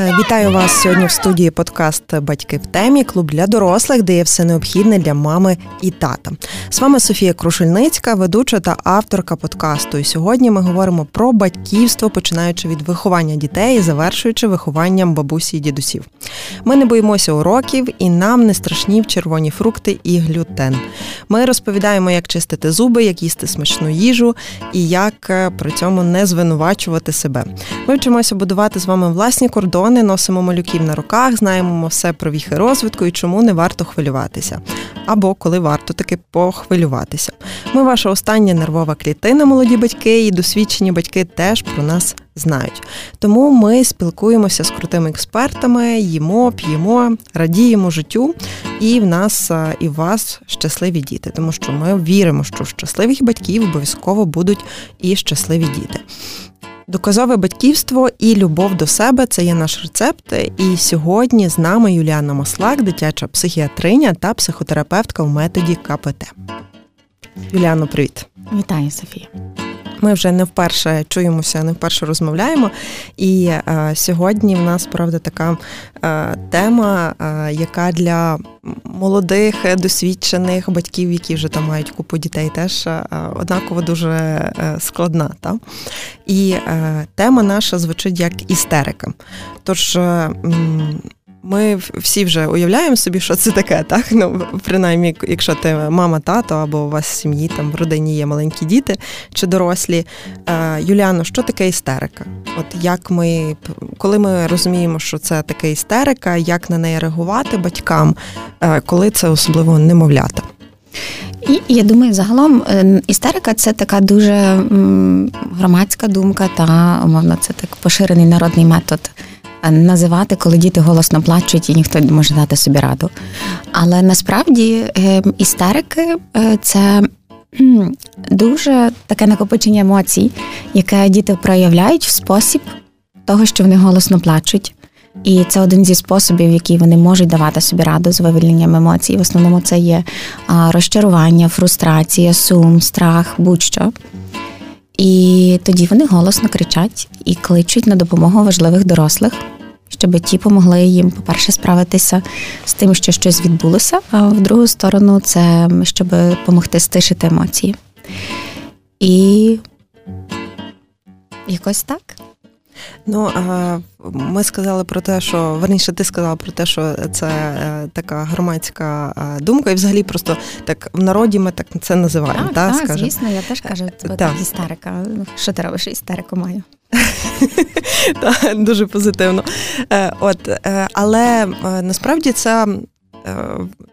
Е, вітаю вас сьогодні в студії подкаст Батьки в темі, клуб для дорослих, де є все необхідне для мами і тата. З вами Софія Крушельницька, ведуча та авторка подкасту. І сьогодні ми говоримо про батьківство, починаючи від виховання дітей завершуючи вихованням бабусі і дідусів. Ми не боїмося уроків і нам не страшні в червоні фрукти і глютен. Ми розповідаємо, як чистити зуби, як їсти смачну їжу і як е, при цьому не звинувачувати себе. Ми вчимося будувати з вами власні кордони, носимо малюків на руках, знаємо все про віхи розвитку і чому не варто хвилюватися. Або коли варто таки похвилюватися. Ми ваша остання нервова клітина, молоді батьки, і досвідчені батьки теж про нас знають. Тому ми спілкуємося з крутими експертами, їмо, п'ємо, радіємо життю, і в нас і в вас щасливі діти, тому що ми віримо, що щасливих батьків обов'язково будуть і щасливі діти. Доказове батьківство і любов до себе це є наш рецепт. І сьогодні з нами Юліана Маслак, дитяча психіатриня та психотерапевтка в методі КПТ. Юліано, привіт. Вітаю, Софія. Ми вже не вперше чуємося, не вперше розмовляємо. І е, сьогодні в нас правда така е, тема, е, яка для молодих, досвідчених батьків, які вже там мають купу дітей, теж е, однаково дуже е, складна. Та? І е, тема наша звучить як істерика. Тож ми всі вже уявляємо собі, що це таке, так? Ну, принаймні, якщо ти мама, тато або у вас в сім'ї там в родині є маленькі діти чи дорослі. Е, Юліано, що таке істерика? От як ми, коли ми розуміємо, що це таке істерика, як на неї реагувати батькам, е, коли це особливо немовлята? І я думаю, загалом е, істерика це така дуже громадська думка, та умовно, це так поширений народний метод називати, коли діти голосно плачуть і ніхто не може дати собі раду. Але насправді е, істерики е, це дуже таке накопичення емоцій, яке діти проявляють в спосіб того, що вони голосно плачуть. І це один зі способів, які вони можуть давати собі раду з вивільненням емоцій. В основному це є розчарування, фрустрація, сум, страх, будь-що. І тоді вони голосно кричать і кличуть на допомогу важливих дорослих, щоб ті помогли їм, по-перше, справитися з тим, що щось відбулося, а в другу сторону це щоб допомогти стишити емоції. І якось так. Ну ми сказали про те, що верніше, ти сказала про те, що це е, така громадська е, думка, і взагалі просто так в народі ми так це називаємо. Так, та, так скажем. звісно, я теж кажу, тебе так. істерика. Що ти робиш істерику маю? Дуже позитивно. Е, от, Але насправді це Е,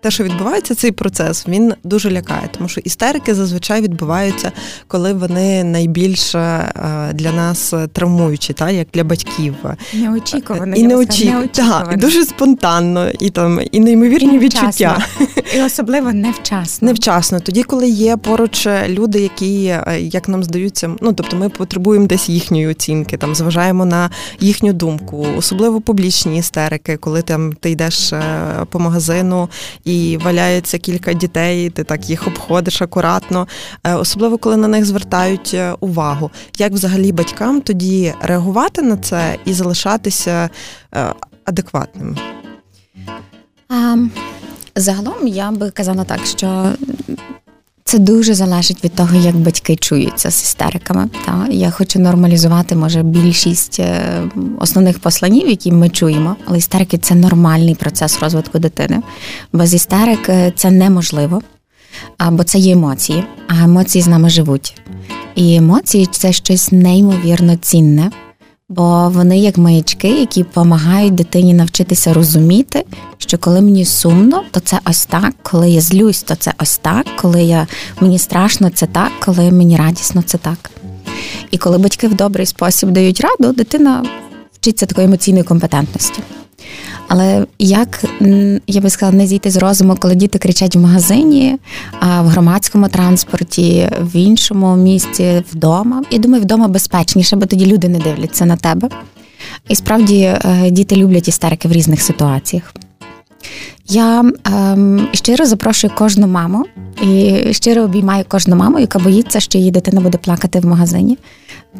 те, що відбувається, цей процес, він дуже лякає, тому що істерики зазвичай відбуваються, коли вони найбільше е, для нас травмуючі, та як для батьків. Неочікувано. І неочікувано. Так, дуже спонтанно, і там і неймовірні і відчуття. І особливо невчасно. Невчасно. Тоді, коли є поруч люди, які, е, як нам здаються, ну тобто ми потребуємо десь їхньої оцінки, там зважаємо на їхню думку, особливо публічні істерики, коли там ти йдеш по магазину магазину і валяється кілька дітей, ти так їх обходиш акуратно, е, особливо коли на них звертають е, увагу. Як взагалі батькам тоді реагувати на це і залишатися адекватним? адекватними? А, Загалом я би казала так, що це дуже залежить від того, як батьки чуються з істериками. Та я хочу нормалізувати, може, більшість е, основних посланів, які ми чуємо, але істерики це нормальний процес розвитку дитини. Без істерик е, це неможливо, бо це є емоції, а емоції з нами живуть. І емоції це щось неймовірно цінне бо вони як маячки, які допомагають дитині навчитися розуміти, що коли мені сумно, то це ось так, коли я злюсь, то це ось так, коли я мені страшно, це так, коли мені радісно, це так. І коли батьки в добрий спосіб дають раду, дитина вчиться такої емоційної компетентності. Але як я би сказала, не зійти з розуму, коли діти кричать в магазині, а в громадському транспорті, в іншому місці, вдома. Я думаю, вдома безпечніше, бо тоді люди не дивляться на тебе. І справді е, діти люблять істерики в різних ситуаціях. Я ем, щиро запрошую кожну маму і щиро обіймаю кожну маму, яка боїться, що її дитина буде плакати в магазині.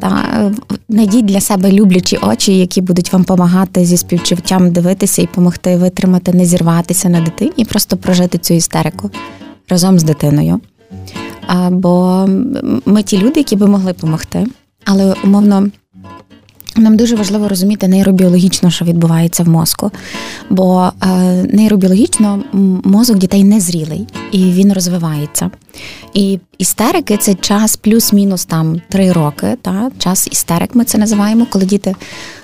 Та Найдіть для себе люблячі очі, які будуть вам допомагати зі співчуттям дивитися і допомогти витримати, не зірватися на дитині і просто прожити цю істерику разом з дитиною. А, Бо ми ті люди, які би могли допомогти, але умовно. Нам дуже важливо розуміти нейробіологічно, що відбувається в мозку, бо е, нейробіологічно мозок дітей не зрілий і він розвивається. І істерики це час плюс-мінус там три роки. Та? Час істерик ми це називаємо, коли діти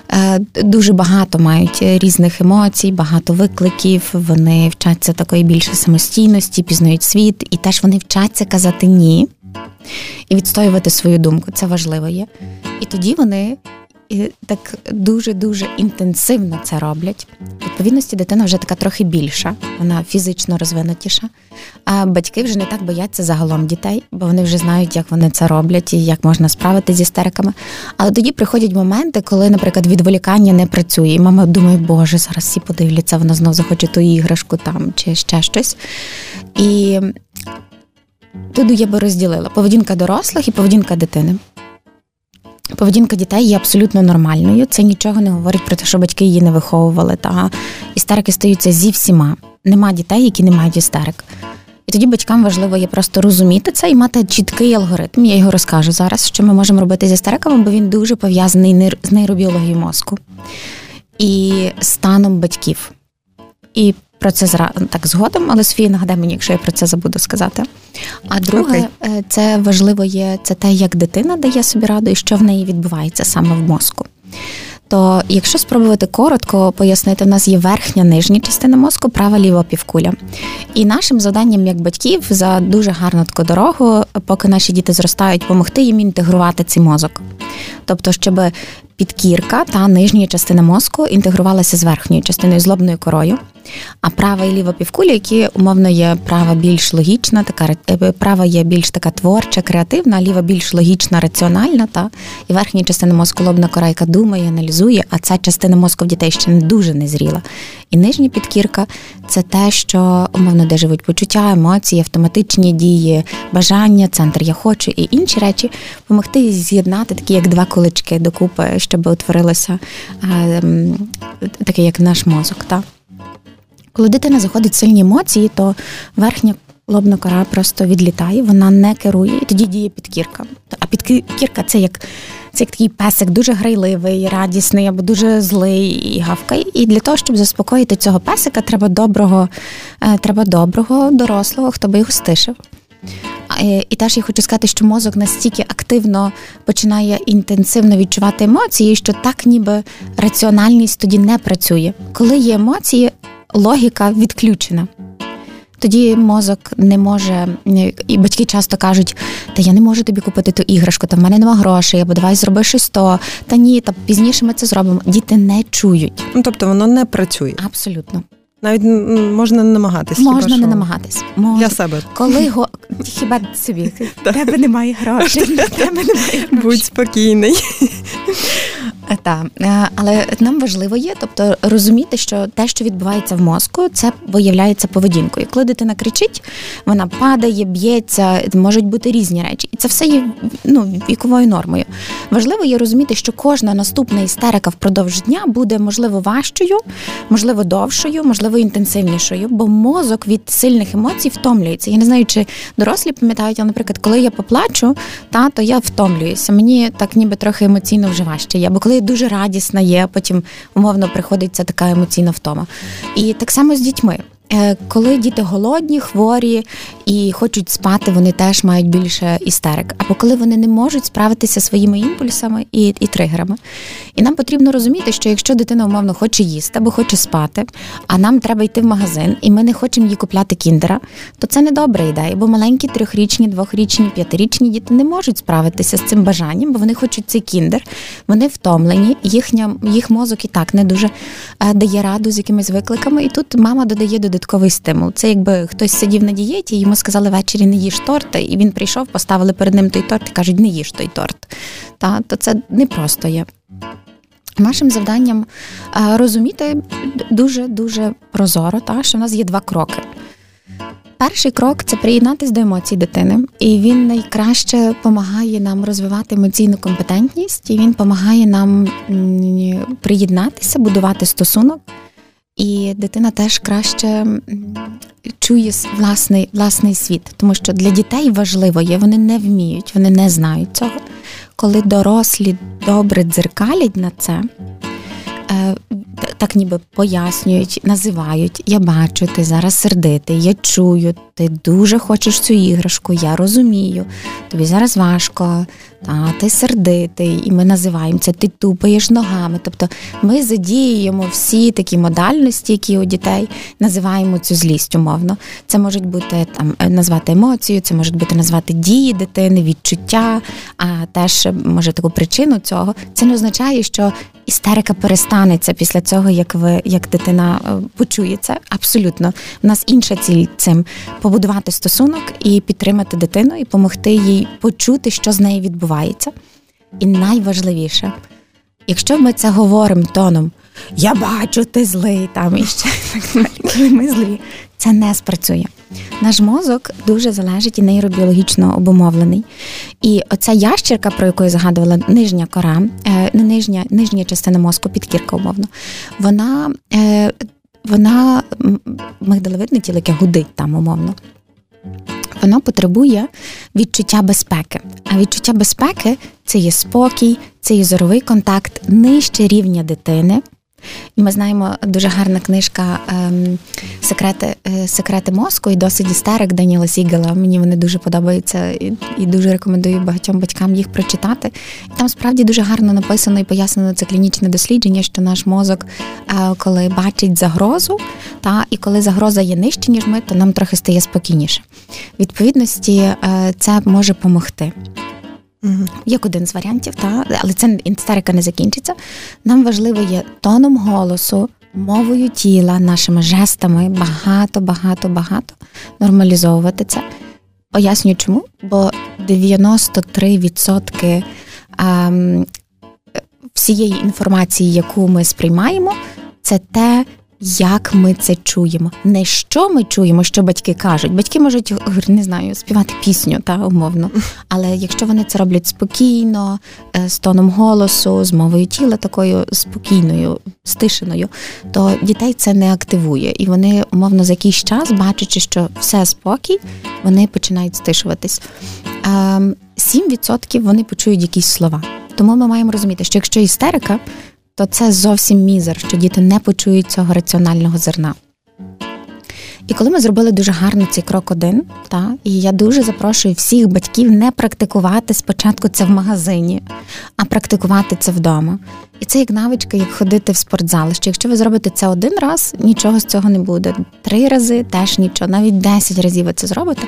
е, дуже багато мають різних емоцій, багато викликів. Вони вчаться такої більше самостійності, пізнають світ, і теж вони вчаться казати ні і відстоювати свою думку. Це важливо є. І тоді вони і так дуже-дуже інтенсивно це роблять. Відповідності дитина вже така трохи більша, вона фізично розвинутіша. А батьки вже не так бояться загалом дітей, бо вони вже знають, як вони це роблять і як можна справитися з істериками. Але тоді приходять моменти, коли, наприклад, відволікання не працює, і мама думає, боже, зараз всі подивляться, вона знов захоче ту іграшку там чи ще щось. І тут я би розділила поведінка дорослих і поведінка дитини. Поведінка дітей є абсолютно нормальною. Це нічого не говорить про те, що батьки її не виховували. Та істерики стаються зі всіма. Нема дітей, які не мають істерик. І тоді батькам важливо є просто розуміти це і мати чіткий алгоритм. Я його розкажу зараз, що ми можемо робити з істериками, бо він дуже пов'язаний з нейробіологією мозку і станом батьків. І про це так згодом, але Софія нагадай мені, якщо я про це забуду сказати. А друге, okay. Е, це важливо є це те, як дитина дає собі раду і що в неї відбувається саме в мозку. То, якщо спробувати коротко пояснити, у нас є верхня нижня частина мозку, права ліва півкуля. І нашим завданням як батьків за дуже гарну таку дорогу, поки наші діти зростають, допомогти їм інтегрувати цей мозок. Тобто, щоб підкірка та нижня частина мозку інтегрувалася з верхньою частиною злобною корою. А права і ліва півкуля, які умовно є права більш логічна, така е, права є більш така творча, креативна, ліва більш логічна, раціональна, та і верхня частина мозку лобна кора, яка думає, аналізує, а ця частина мозку в дітей ще не дуже незріла. І нижня підкірка це те, що умовно де живуть почуття, емоції, автоматичні дії, бажання, центр я хочу і інші речі, допомогти з'єднати такі, як два кулички докупи, щоб утворилося ем, таке, як наш мозок. Та? Коли дитина заходить сильні емоції, то верхня лобна кора просто відлітає, вона не керує, і тоді діє підкірка. А підкірка це як це як такий песик, дуже грайливий, радісний або дуже злий і гавкає. І для того, щоб заспокоїти цього песика, треба доброго, е, треба доброго, дорослого, хто би його стишив. Е, і теж я хочу сказати, що мозок настільки активно починає інтенсивно відчувати емоції, що так ніби раціональність тоді не працює. Коли є емоції, логіка відключена. Тоді мозок не може, і батьки часто кажуть, та я не можу тобі купити ту іграшку, та в мене нема грошей, або давай зроби щось то. Та ні, та пізніше ми це зробимо. Діти не чують. Ну тобто воно не працює. Абсолютно. Навіть можна не намагатись. Можна хіба не що? намагатись. Можна. Для себе. Коли го хіба собі тебе немає грошей, тебе немає грошей. Будь спокійний. Так, е, але нам важливо є, тобто розуміти, що те, що відбувається в мозку, це виявляється поведінкою. Коли дитина кричить, вона падає, б'ється, можуть бути різні речі, і це все є ну, віковою нормою. Важливо є розуміти, що кожна наступна істерика впродовж дня буде можливо важчою, можливо, довшою, можливо, інтенсивнішою, бо мозок від сильних емоцій втомлюється. Я не знаю, чи дорослі пам'ятають, але, наприклад, коли я поплачу, та то я втомлююся. Мені так ніби трохи емоційно вже важче є. Бо коли я дуже радісна є, потім умовно приходиться така емоційна втома. І так само з дітьми. Е, коли діти голодні, хворі і хочуть спати, вони теж мають більше істерик. Або коли вони не можуть справитися своїми імпульсами і і тригерами. І нам потрібно розуміти, що якщо дитина умовно хоче їсти або хоче спати, а нам треба йти в магазин, і ми не хочемо їй купляти кіндера, то це не добра ідея, бо маленькі трьохрічні, двохрічні, п'ятирічні діти не можуть справитися з цим бажанням, бо вони хочуть цей кіндер, вони втомлені, їхня їх мозок і так не дуже е, дає раду з якимись викликами. І тут мама додає до додатковий стимул. Це якби хтось сидів на дієті, йому сказали ввечері не їж торт, і він прийшов, поставили перед ним той торт і кажуть, не їж той торт. Та, То це не просто є. Нашим завданням розуміти дуже дуже прозоро, та що в нас є два кроки. Перший крок це приєднатися до емоцій дитини, і він найкраще допомагає нам розвивати емоційну компетентність, і він допомагає нам приєднатися, будувати стосунок. І дитина теж краще чує власний власний світ, тому що для дітей важливо є, вони не вміють, вони не знають цього. Коли дорослі добре дзеркалять на це, е, так ніби пояснюють, називають. Я бачу, ти зараз сердитий, я чую, ти дуже хочеш цю іграшку, я розумію. Тобі зараз важко, та ти сердитий, і ми називаємо це, ти тупаєш ногами. Тобто ми задіюємо всі такі модальності, які у дітей називаємо цю злість умовно. Це можуть бути там е, назвати емоцію, це можуть бути назвати дії дитини, відчуття, а теж може таку причину цього. Це не означає, що істерика перестанеться після цього, як ви як дитина е, почує це. Абсолютно, у нас інша ціль цим побудувати стосунок і підтримати дитину, і допомогти їй почути, що з нею відбувається. І найважливіше, якщо ми це говоримо тоном Я бачу, ти злий там і ще так ми злі, це не спрацює. Наш мозок дуже залежить і нейробіологічно обумовлений. І оця ящерка, про яку я згадувала, нижня кора, е, не нижня нижня частина мозку, підкірка, умовно, вона е, вона мигдалевидне тіло, яке гудить там, умовно. Воно потребує відчуття безпеки. А відчуття безпеки це є спокій, це є зоровий контакт нижче рівня дитини. І ми знаємо дуже гарна книжка ем, Секрети е, секрети мозку і досить істерик Даніела Сігела. Мені вони дуже подобаються і і дуже рекомендую багатьом батькам їх прочитати. І там справді дуже гарно написано і пояснено це клінічне дослідження, що наш мозок, е, коли бачить загрозу, та і коли загроза є нижче, ніж ми, то нам трохи стає спокійніше. Відповідності е, це може допомогти. Як один з варіантів, та але це істерика не закінчиться. Нам важливо є тоном голосу, мовою тіла, нашими жестами багато, багато, багато нормалізовувати це. Пояснюю, чому? Бо 93% ем, всієї інформації, яку ми сприймаємо, це те, як ми це чуємо, не що ми чуємо, що батьки кажуть. Батьки можуть не знаю, співати пісню та умовно. Але якщо вони це роблять спокійно, е, з тоном голосу, з мовою тіла, такою спокійною, стишеною, то дітей це не активує, і вони умовно за якийсь час, бачачи, що все спокій, вони починають стишуватись. 7% ем, вони почують якісь слова. Тому ми маємо розуміти, що якщо істерика то це зовсім мізер, що діти не почують цього раціонального зерна. І коли ми зробили дуже гарно цей крок один, та, і я дуже запрошую всіх батьків не практикувати спочатку це в магазині, а практикувати це вдома. І це як навичка, як ходити в спортзал. Що якщо ви зробите це один раз, нічого з цього не буде. Три рази теж нічого, навіть десять разів ви це зробите.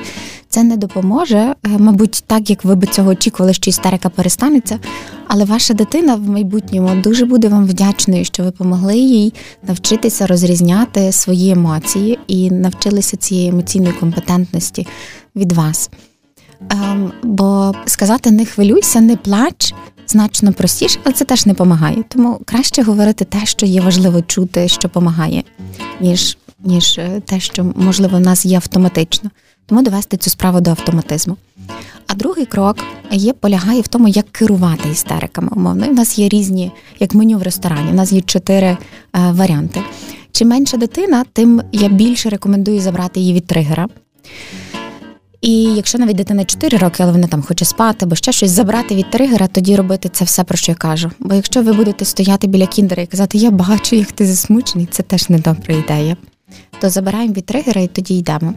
Це не допоможе, е, мабуть, так як ви би цього очікували, що істерика перестанеться. Але ваша дитина в майбутньому дуже буде вам вдячною, що ви помогли їй навчитися розрізняти свої емоції і навчилися цієї емоційної компетентності від вас. Ем, Бо сказати не хвилюйся, не плач значно простіше, але це теж не допомагає. Тому краще говорити те, що є важливо чути, що допомагає, ніж ніж е, те, що можливо в нас є автоматично. Тому довести цю справу до автоматизму. А другий крок є полягає в тому, як керувати істериками. Умовно, І в нас є різні, як меню в ресторані. У нас є чотири е, варіанти. Чим менша дитина, тим я більше рекомендую забрати її від тригера. І якщо навіть дитина 4 роки, але вона там хоче спати, або ще щось забрати від тригера, тоді робити це все, про що я кажу. Бо якщо ви будете стояти біля кіндера і казати, я бачу, як ти засмучений, це теж не добра ідея. То забираємо від тригера і тоді йдемо.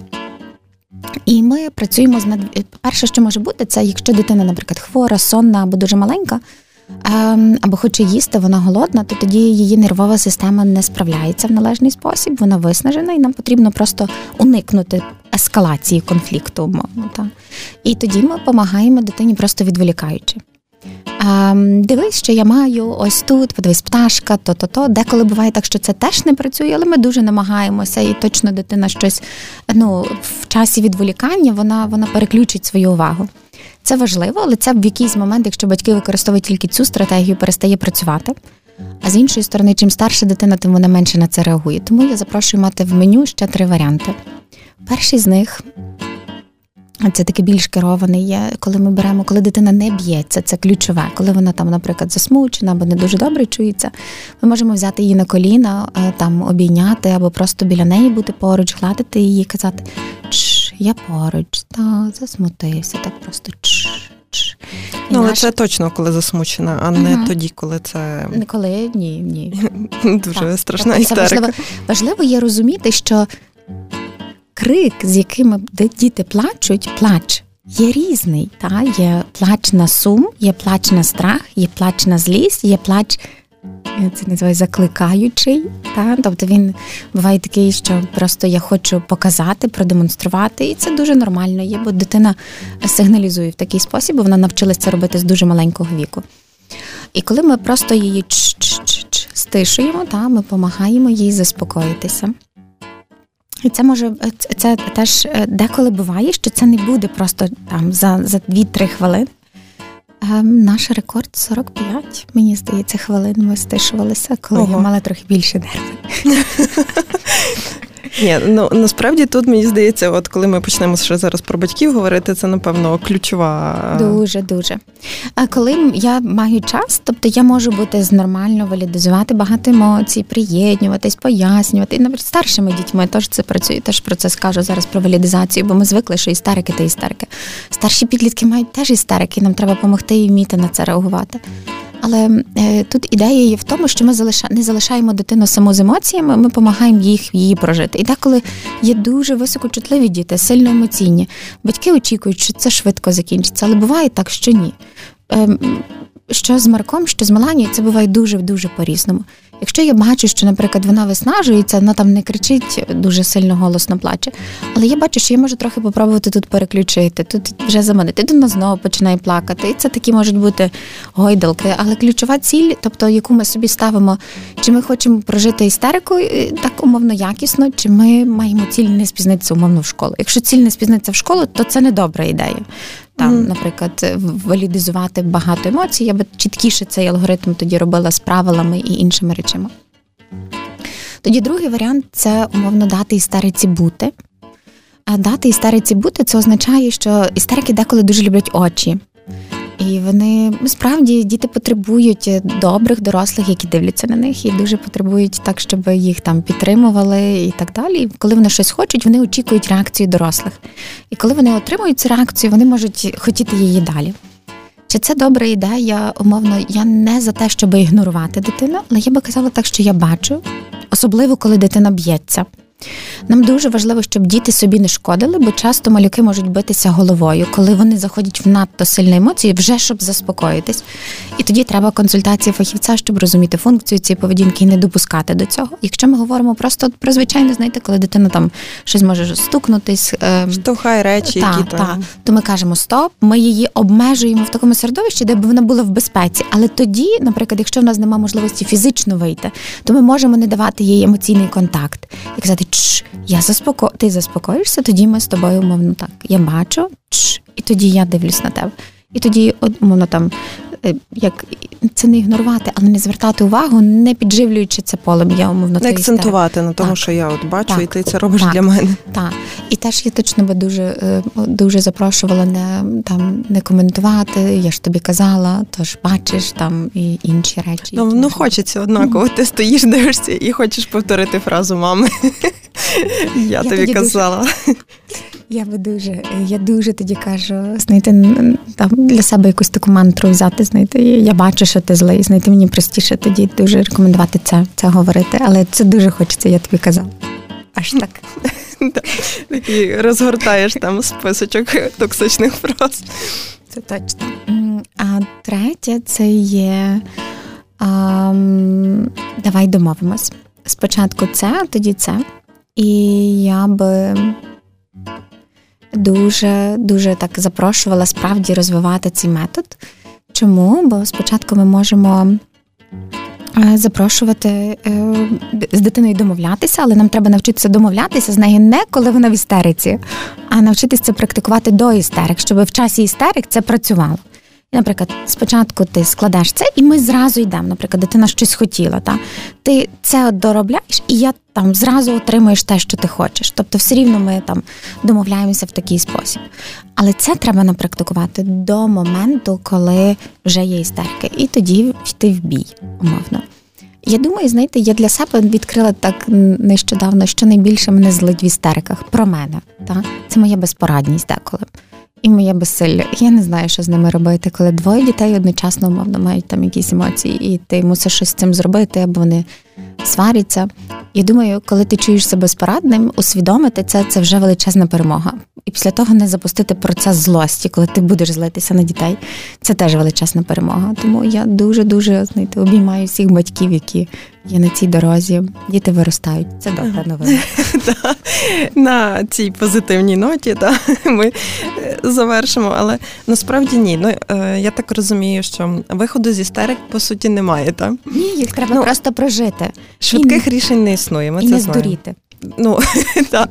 І ми працюємо з над... Перше, що може бути, це якщо дитина, наприклад, хвора, сонна або дуже маленька, або хоче їсти, вона голодна, то тоді її нервова система не справляється в належний спосіб, вона виснажена, і нам потрібно просто уникнути ескалації конфлікту, умовно. Та. І тоді ми допомагаємо дитині просто відволікаючи. Ем, дивись, що я маю ось тут, подивись, пташка, то-то-то. Деколи буває так, що це теж не працює, але ми дуже намагаємося, і точно дитина щось ну, в часі відволікання вона, вона переключить свою увагу. Це важливо, але це в якийсь момент, якщо батьки використовують тільки цю стратегію, перестає працювати. А з іншої сторони, чим старша дитина, тим вона менше на це реагує. Тому я запрошую мати в меню ще три варіанти. Перший з них це таке більш керований є, коли ми беремо, коли дитина не б'ється, це ключове. Коли вона там, наприклад, засмучена або не дуже добре чується, ми можемо взяти її на коліна, е, там обійняти, або просто біля неї бути поруч, гладити її, казати я поруч, та засмутився, так просто чш. Ну, але наша... це точно коли засмучена, а не угу. тоді, коли це не коли ні, ні. Дуже так. страшна тобто, істерика. Важливо, важливо є розуміти, що крик, з якими діти плачуть, плач є різний. Та? Є плач на сум, є плач на страх, є плач на злість, є плач. Це називає закликаючий, та тобто він буває такий, що просто я хочу показати, продемонструвати, і це дуже нормально є, бо дитина сигналізує в такий спосіб, бо вона навчилася це робити з дуже маленького віку. І коли ми просто її стишуємо, та ми допомагаємо їй заспокоїтися. І це може це теж е, деколи буває, що це не буде просто там за за 2-3 хвилини. Ем, наш рекорд 45, мені здається, хвилин ми стишувалися, коли Ого. я мала трохи більше нерви. Ні, ну насправді тут мені здається, от коли ми почнемо ще зараз про батьків говорити, це напевно ключова. Дуже дуже. А коли я маю час, тобто я можу бути нормально валідизувати багато емоцій, приєднюватись, пояснювати. І навіть старшими дітьми теж це працює. Теж про це скажу зараз про валідизацію, бо ми звикли, що істерики та істерики. Старші підлітки мають теж істерики, нам треба допомогти і вміти на це реагувати. Але е, тут ідея є в тому, що ми не залишаємо дитину саму з емоціями, ми допомагаємо їх її прожити. І деколи є дуже високочутливі діти, сильно емоційні. Батьки очікують, що це швидко закінчиться, але буває так, що ні. Е, що з Марком, що з Меланією, це буває дуже дуже по-різному. Якщо я бачу, що, наприклад, вона виснажується, вона там не кричить дуже сильно голосно плаче. Але я бачу, що я можу трохи попробувати тут переключити, тут вже заманити. Тут вона знову починає плакати. І це такі можуть бути гойдалки. Але ключова ціль, тобто яку ми собі ставимо, чи ми хочемо прожити істерику е, так умовно якісно, чи ми маємо ціль не спізнитися умовно в школу. Якщо ціль не спізнитися в школу, то це не добра ідея там, mm. наприклад, валідизувати багато емоцій, я би чіткіше цей алгоритм тоді робила з правилами і іншими речами. Тоді другий варіант це умовно дати істериці бути. А дати істериці бути це означає, що істерики деколи дуже люблять очі. І вони справді діти потребують добрих дорослих, які дивляться на них, і дуже потребують так, щоб їх там підтримували і так далі. Коли вони щось хочуть, вони очікують реакцію дорослих. І коли вони отримують цю реакцію, вони можуть хотіти її далі. Чи це добра ідея? Умовно, я не за те, щоб ігнорувати дитину, але я би казала так, що я бачу, особливо коли дитина б'ється. Нам дуже важливо, щоб діти собі не шкодили, бо часто малюки можуть битися головою, коли вони заходять в надто сильні емоції, вже щоб заспокоїтись. І тоді треба консультація фахівця, щоб розуміти функцію цієї поведінки і не допускати до цього. Якщо ми говоримо просто про звичайне, знаєте, коли дитина там щось може стукнутись, ем, штовхає речі, та, які та, то ми кажемо стоп, ми її обмежуємо в такому середовищі, де б вона була в безпеці. Але тоді, наприклад, якщо в нас немає можливості фізично вийти, то ми можемо не давати їй емоційний контакт і казати, Чш, я заспоко... ти заспокоїшся, тоді ми з тобою, умовно так. Я бачу, Чш, і тоді я дивлюсь на тебе. І тоді, умовно там, як це не ігнорувати, але не звертати увагу, не підживлюючи це полем. Я умовно не акцентувати на тому, так. що я от бачу, так. і ти це робиш так. для мене. Так. І теж я точно би дуже е, дуже запрошувала не там не коментувати. Я ж тобі казала, тож бачиш там і інші речі. Ну, ну хочеться однаково. Ти стоїш, дивишся і хочеш повторити фразу мами. Я тобі казала. Я би дуже, я дуже тоді кажу, знаєте, там для себе якусь таку мантру взяти, знаєте, я бачу, що ти злий, знаєте, мені простіше тоді дуже рекомендувати це це говорити, але це дуже хочеться, я тобі казала. Аж так. І розгортаєш там списочок токсичних фраз. Це точно. А третє це є давай домовимось. Спочатку це, тоді це. І я би дуже дуже так запрошувала справді розвивати цей метод. Чому? Бо спочатку ми можемо е, запрошувати е, з дитиною домовлятися, але нам треба навчитися домовлятися з нею не коли вона в істериці, а навчитися це практикувати до істерик, щоб в часі істерик це працювало. Наприклад, спочатку ти складеш це, і ми зразу йдемо. Наприклад, дитина щось хотіла. Та? Ти це доробляєш, і я там зразу отримуєш те, що ти хочеш. Тобто, все рівно ми там домовляємося в такий спосіб. Але це треба напрактикувати до моменту, коли вже є істерики, і тоді йти в бій, умовно. Я думаю, знаєте, я для себе відкрила так нещодавно, що найбільше мене злить в істериках про мене. Та? Це моя безпорадність деколи. І моє безсилля. Я не знаю, що з ними робити, коли двоє дітей одночасно умовно мають там якісь емоції, і ти мусиш щось з цим зробити, або вони сваряться. Я думаю, коли ти чуєш себе безпорадним, усвідомити це це вже величезна перемога. І після того не запустити процес злості, коли ти будеш злитися на дітей. Це теж величезна перемога. Тому я дуже дуже знаєте, обіймаю всіх батьків, які є на цій дорозі. Діти виростають. Це добра новина. На цій позитивній ноті ми е, завершимо, але насправді ні. Ну е, я так розумію, що виходу з істерик по суті немає. Ні, їх треба ну, просто прожити. Швидких і, рішень не існує. Ми і це не знаємо. здуріти. Ну, та,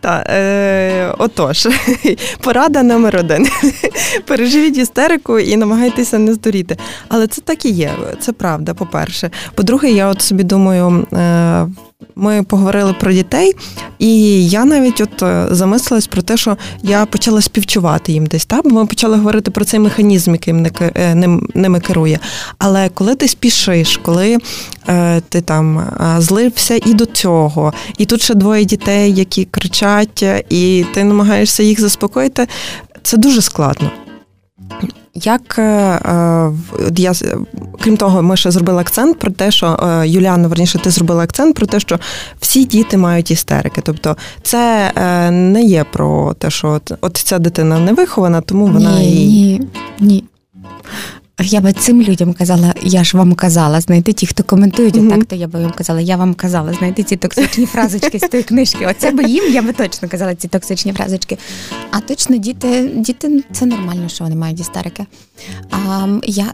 та, е, Отож, порада номер один. Переживіть істерику і намагайтеся не здуріти. Але це так і є, це правда, по-перше. По-друге, я от собі думаю, е, ми поговорили про дітей, і я навіть от е, замислилась про те, що я почала співчувати їм десь. Так? Ми почали говорити про цей механізм, яким е, ним, ними керує. Але коли ти спішиш, коли е, ти там е, злився і до цього, і тут ще двоє дітей, які кричать, і ти намагаєшся їх заспокоїти, це дуже складно. Як е, е, я крім того, ми ще зробили акцент про те, що е, Юліана, верніше, ти зробила акцент про те, що всі діти мають істерики. Тобто, це не є про те, що от ця дитина не вихована, тому вона ні, і ні, ні. Я би цим людям казала, я ж вам казала, знайти ті, хто коментують mm-hmm. так, то я би їм казала, я вам казала, знайти ці токсичні фразочки з тої книжки. Оце би їм, я би точно казала ці токсичні фразочки. А точно діти, діти це нормально, що вони мають істерики. А, я,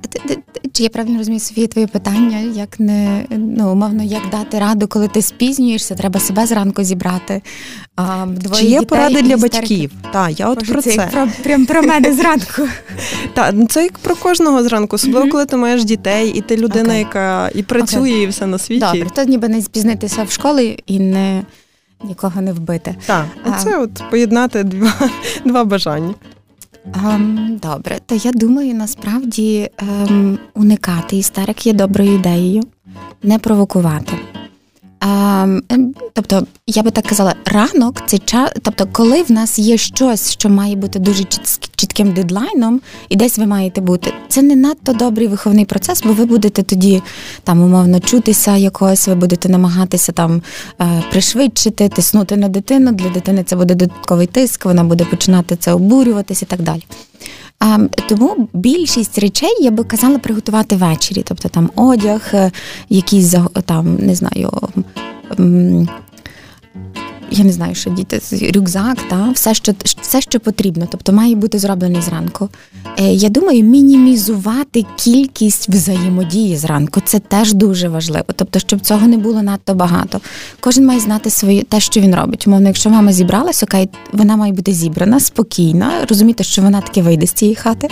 Чи я правильно розумію, Софія, твоє питання, як не ну, умовно, як дати раду, коли ти спізнюєшся, треба себе зранку зібрати. А, двоє Чи є дітей, поради для батьків? Так, я от Боже, про це. це. Про, прям про мене зранку. Так, це як про кожного зранку ранку, особливо коли ти маєш дітей, і ти людина, okay. яка і працює, okay. і все на світі. Добре, то ніби не спізнитися в школі і не нікого не вбити. Так, це от поєднати два, два бажання. Um, добре, то я думаю, насправді ем, уникати істерик є доброю ідеєю, не провокувати. Ем, Тобто, я би так казала, ранок це час, тобто, коли в нас є щось, що має бути дуже чітким дедлайном, і десь ви маєте бути, це не надто добрий виховний процес, бо ви будете тоді там умовно чутися якось, ви будете намагатися там е, пришвидшити, тиснути на дитину. Для дитини це буде додатковий тиск, вона буде починати це обурюватися і так далі. Тому більшість речей я би казала приготувати ввечері, тобто там одяг, е, якісь там, не знаю я не знаю, що діти рюкзак, та все, що все, що потрібно, тобто має бути зроблений зранку. Е, Я думаю, мінімізувати кількість взаємодії зранку це теж дуже важливо. Тобто, щоб цього не було надто багато. Кожен має знати своє те, що він робить. Умовно, якщо мама зібралась, окей, вона має бути зібрана, спокійна, розуміти, що вона таки вийде з цієї хати,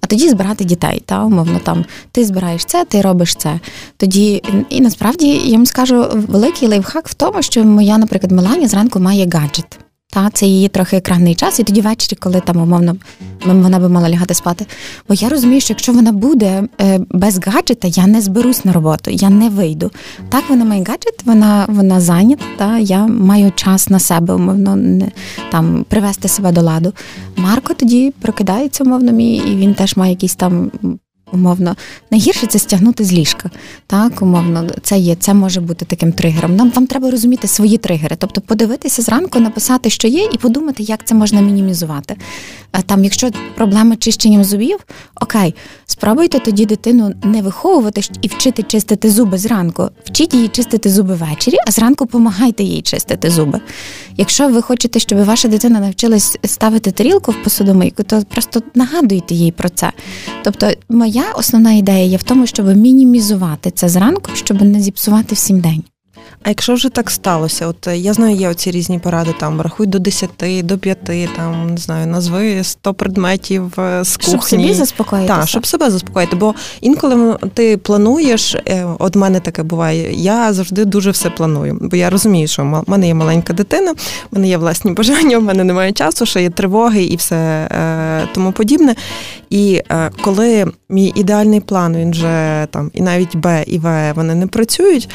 а тоді збирати дітей. Та умовно там ти збираєш це, ти робиш це. Тоді і насправді я вам скажу великий лайфхак в тому, що моя, наприклад, Мелані зранку має гаджет. Та це її трохи екранний час, і тоді ввечері, коли там умовно вона би мала лягати спати. Бо я розумію, що якщо вона буде е, без гаджета, я не зберусь на роботу, я не вийду. Так вона має гаджет, вона вона зайнята. Та я маю час на себе, умовно не там привести себе до ладу. Марко тоді прокидається, умовно мій, і він теж має якісь там умовно. Найгірше це стягнути з ліжка. Так, умовно, це є, це може бути таким тригером. Нам вам треба розуміти свої тригери, тобто подивитися зранку, написати, що є, і подумати, як це можна мінімізувати. Там, якщо проблема чищенням зубів, окей, спробуйте тоді дитину не виховувати і вчити чистити зуби зранку. Вчіть її чистити зуби ввечері, а зранку допомагайте їй чистити зуби. Якщо ви хочете, щоб ваша дитина навчилась ставити тарілку в посудомийку, то просто нагадуйте їй про це. Тобто, моя основна ідея є в тому, щоб мінімізувати це зранку, щоб не зіпсувати всім день. А якщо вже так сталося, от е, я знаю, є оці різні поради, там рахуй до 10, до 5, там не знаю, назви 100 предметів е, з кухні. Щоб собі заспокоїтися. Так, щоб себе заспокоїти. Бо інколи ти плануєш, е, от мене таке буває, я завжди дуже все планую. Бо я розумію, що в мене є маленька дитина, в мене є власні бажання, в мене немає часу, ще є тривоги і все тому подібне. І коли мій ідеальний план, він вже там і навіть Б і В вони не працюють,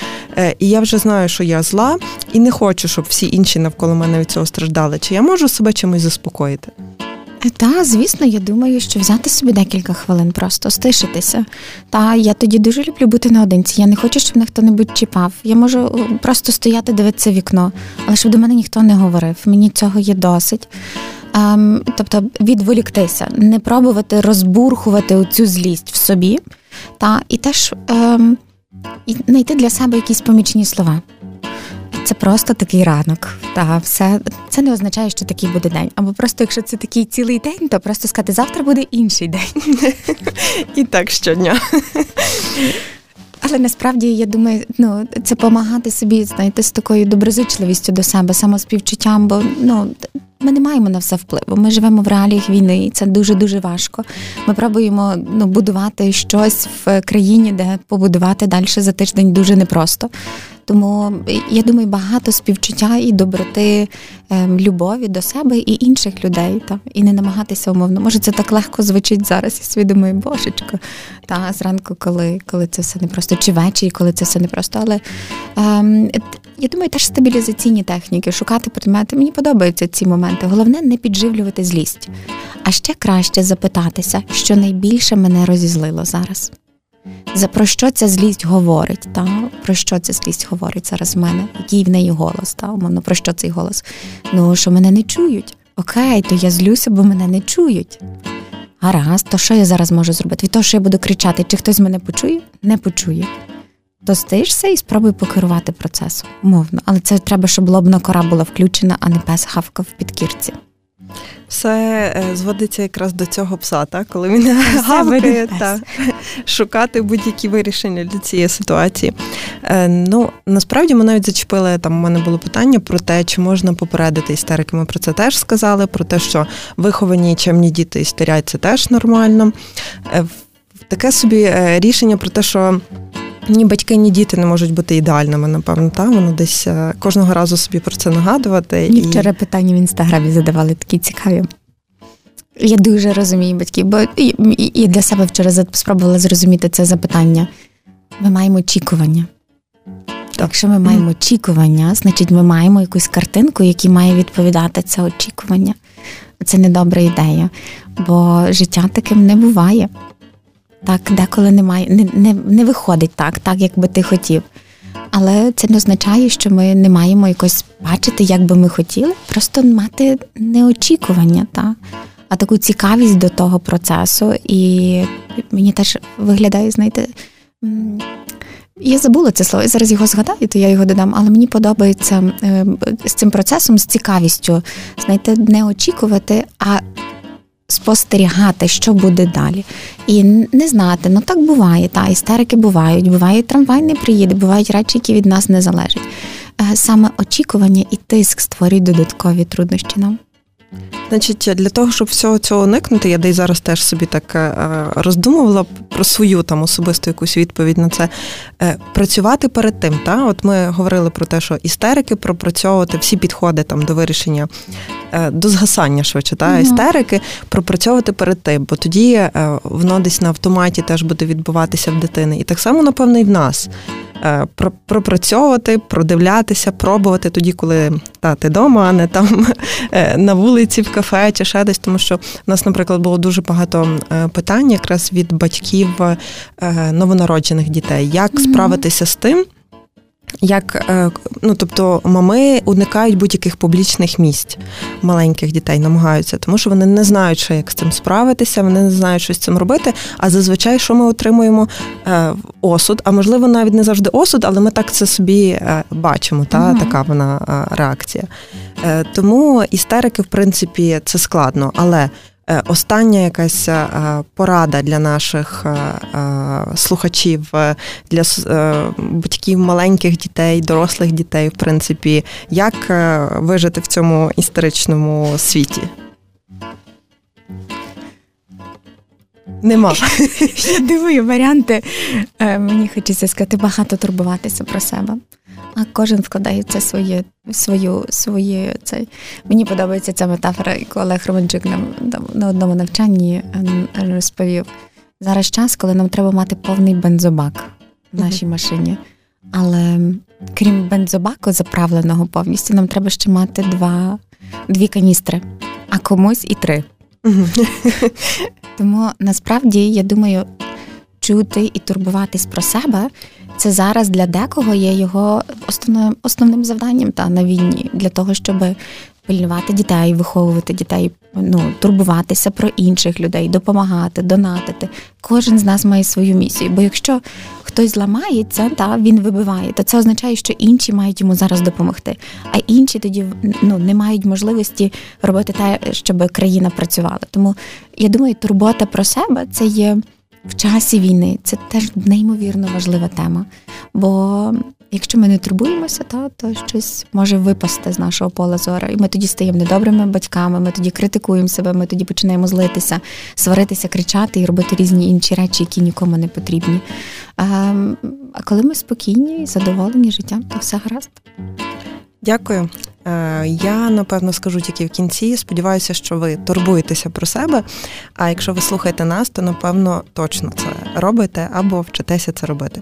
і я вже знаю знаю, що я зла, і не хочу, щоб всі інші навколо мене від цього страждали. Чи я можу себе чимось заспокоїти? Е, та, звісно, я думаю, що взяти собі декілька хвилин, просто стишитися. Та я тоді дуже люблю бути наодинці. Я не хочу, щоб мене хто-небудь чіпав. Я можу е, просто стояти, дивитися вікно, але щоб до мене ніхто не говорив. Мені цього є досить. Ем, Тобто відволіктися, не пробувати розбурхувати цю злість в собі. Та, І теж ем, і знайти для себе якісь помічні слова. Це просто такий ранок. Та все це не означає, що такий буде день. Або просто, якщо це такий цілий день, то просто сказати, завтра буде інший день. І так щодня. Але насправді я думаю, ну це допомагати собі, знаєте, з такою доброзичливістю до себе, самоспівчуттям, бо ну ми не маємо на все впливу. Ми живемо в реаліях війни, і це дуже дуже важко. Ми пробуємо ну, будувати щось в країні, де побудувати далі за тиждень дуже непросто. Тому я думаю, багато співчуття і доброти, ем, любові до себе і інших людей, та і не намагатися умовно. Може, це так легко звучить зараз. Я собі божечко. Та зранку, коли коли це все не просто, чи ввечері, коли це все не просто. Але ем, я думаю, теж стабілізаційні техніки, шукати предмети. Мені подобаються ці моменти. Головне не підживлювати злість. А ще краще запитатися, що найбільше мене розізлило зараз. За про що ця злість говорить? Та? Про що ця злість говорить зараз в мене? Який в неї голос? Та? Умовно, про що цей голос? Ну, що мене не чують. Окей, то я злюся, бо мене не чують. Гаразд, то що я зараз можу зробити? Від того, що я буду кричати, чи хтось мене почує? Не почує. То стишся і спробуй покерувати процесом, умовно. Але це треба, щоб лобна кора була включена, а не пес хавкав в підкірці. Все е, зводиться якраз до цього пса, так? коли він гавкає та шукати будь-які вирішення для цієї ситуації. Е, ну насправді ми навіть зачепили там. У мене було питання про те, чи можна попередити істерики. Ми про це теж сказали. Про те, що виховані чемні діти істерять, це теж нормально. Е, таке собі рішення про те, що ні батьки, ні діти не можуть бути ідеальними, напевно, та воно десь е, кожного разу собі про це нагадувати. Мені і... вчора питання в інстаграмі задавали такі цікаві. Я дуже розумію батьків, бо і для себе вчора спробувала зрозуміти це запитання. Ми маємо очікування. Так. Якщо ми маємо очікування, значить ми маємо якусь картинку, яка має відповідати це очікування. Це не добра ідея, бо життя таким не буває. Так, деколи немає, не, не, не виходить так, так, як би ти хотів. Але це не означає, що ми не маємо якось бачити, як би ми хотіли, просто мати неочікування, та, а таку цікавість до того процесу. І мені теж виглядає, знаєте, я забула це слово, я зараз його згадаю, то я його додам, але мені подобається е, з цим процесом, з цікавістю, знаєте, не очікувати, а спостерігати, що буде далі, і не знати, ну так буває. Та істерики бувають, буває трамвай не приїде, бувають речі, які від нас не залежать. Е, саме очікування і тиск створюють додаткові труднощі нам. Значить, для того, щоб всього цього уникнути, я десь зараз теж собі так е, роздумувала про свою там особисту якусь відповідь на це. Е, працювати перед тим. Та? От ми говорили про те, що істерики пропрацьовувати всі підходи там до вирішення, е, до згасання швидше, та угу. істерики пропрацьовувати перед тим, бо тоді воно десь на автоматі теж буде відбуватися в дитини. І так само, напевно, і в нас. Е, пропрацьовувати, продивлятися, пробувати тоді, коли та, ти вдома, а не там е, на вулиці, в кафе чи ще десь. Тому що в нас, наприклад, було дуже багато е, питань якраз від батьків новонароджених дітей, як справитися з тим. Як е, ну тобто мами уникають будь-яких публічних місць маленьких дітей, намагаються, тому що вони не знають, що як з цим справитися, вони не знають, що з цим робити. А зазвичай, що ми отримуємо е, осуд, а можливо, навіть не завжди осуд, але ми так це собі е, бачимо. Та угу. така вона реакція. Тому істерики, в принципі, це складно, але остання якась е, порада для наших слухачів, для батьків маленьких дітей, дорослих дітей, в принципі, як вижити в цьому історичному світі? Нема. Я дивую варіанти. Мені хочеться сказати, багато турбуватися про себе а кожен вкладає це своє, свою, своє цей. Мені подобається ця метафора, яку Олег Романчук нам на одному навчанні ем, розповів. Зараз час, коли нам треба мати повний бензобак в нашій mm-hmm. машині. Але крім бензобаку, заправленого повністю, нам треба ще мати два, дві каністри, а комусь і три. Mm-hmm. Тому насправді я думаю, чути і турбуватись про себе це зараз для декого є його основним основним завданням та на війні для того, щоб пильнувати дітей, виховувати дітей, ну турбуватися про інших людей, допомагати, донатити. Кожен з нас має свою місію. Бо якщо хтось зламається, та він вибиває, то це означає, що інші мають йому зараз допомогти. А інші тоді ну не мають можливості робити те, щоб країна працювала. Тому я думаю, турбота про себе це є в часі війни. Це теж неймовірно важлива тема. Бо якщо ми не турбуємося, то, то щось може випасти з нашого пола зору. І ми тоді стаємо недобрими батьками, ми тоді критикуємо себе, ми тоді починаємо злитися, сваритися, кричати і робити різні інші речі, які нікому не потрібні. А, а коли ми спокійні і задоволені життям, то все гаразд. Дякую. Е, я напевно скажу тільки в кінці. Сподіваюся, що ви турбуєтеся про себе. А якщо ви слухаєте нас, то напевно точно це робите або вчитеся це робити.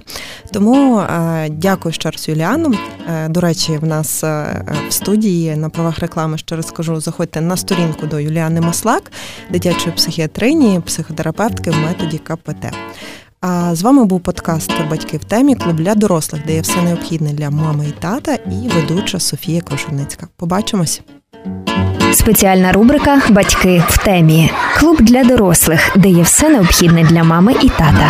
Тому е, дякую ще раз Юліану. Е, до речі, в нас в студії на правах реклами ще раз скажу, заходьте на сторінку до Юліани Маслак, дитячої психіатрині, психотерапевтки в методі КПТ. А з вами був подкаст Батьки в темі клуб для дорослих, де є все необхідне для мами і тата, і ведуча Софія Крушельницька. Побачимось. Спеціальна рубрика Батьки в темі. Клуб для дорослих, де є все необхідне для мами і тата.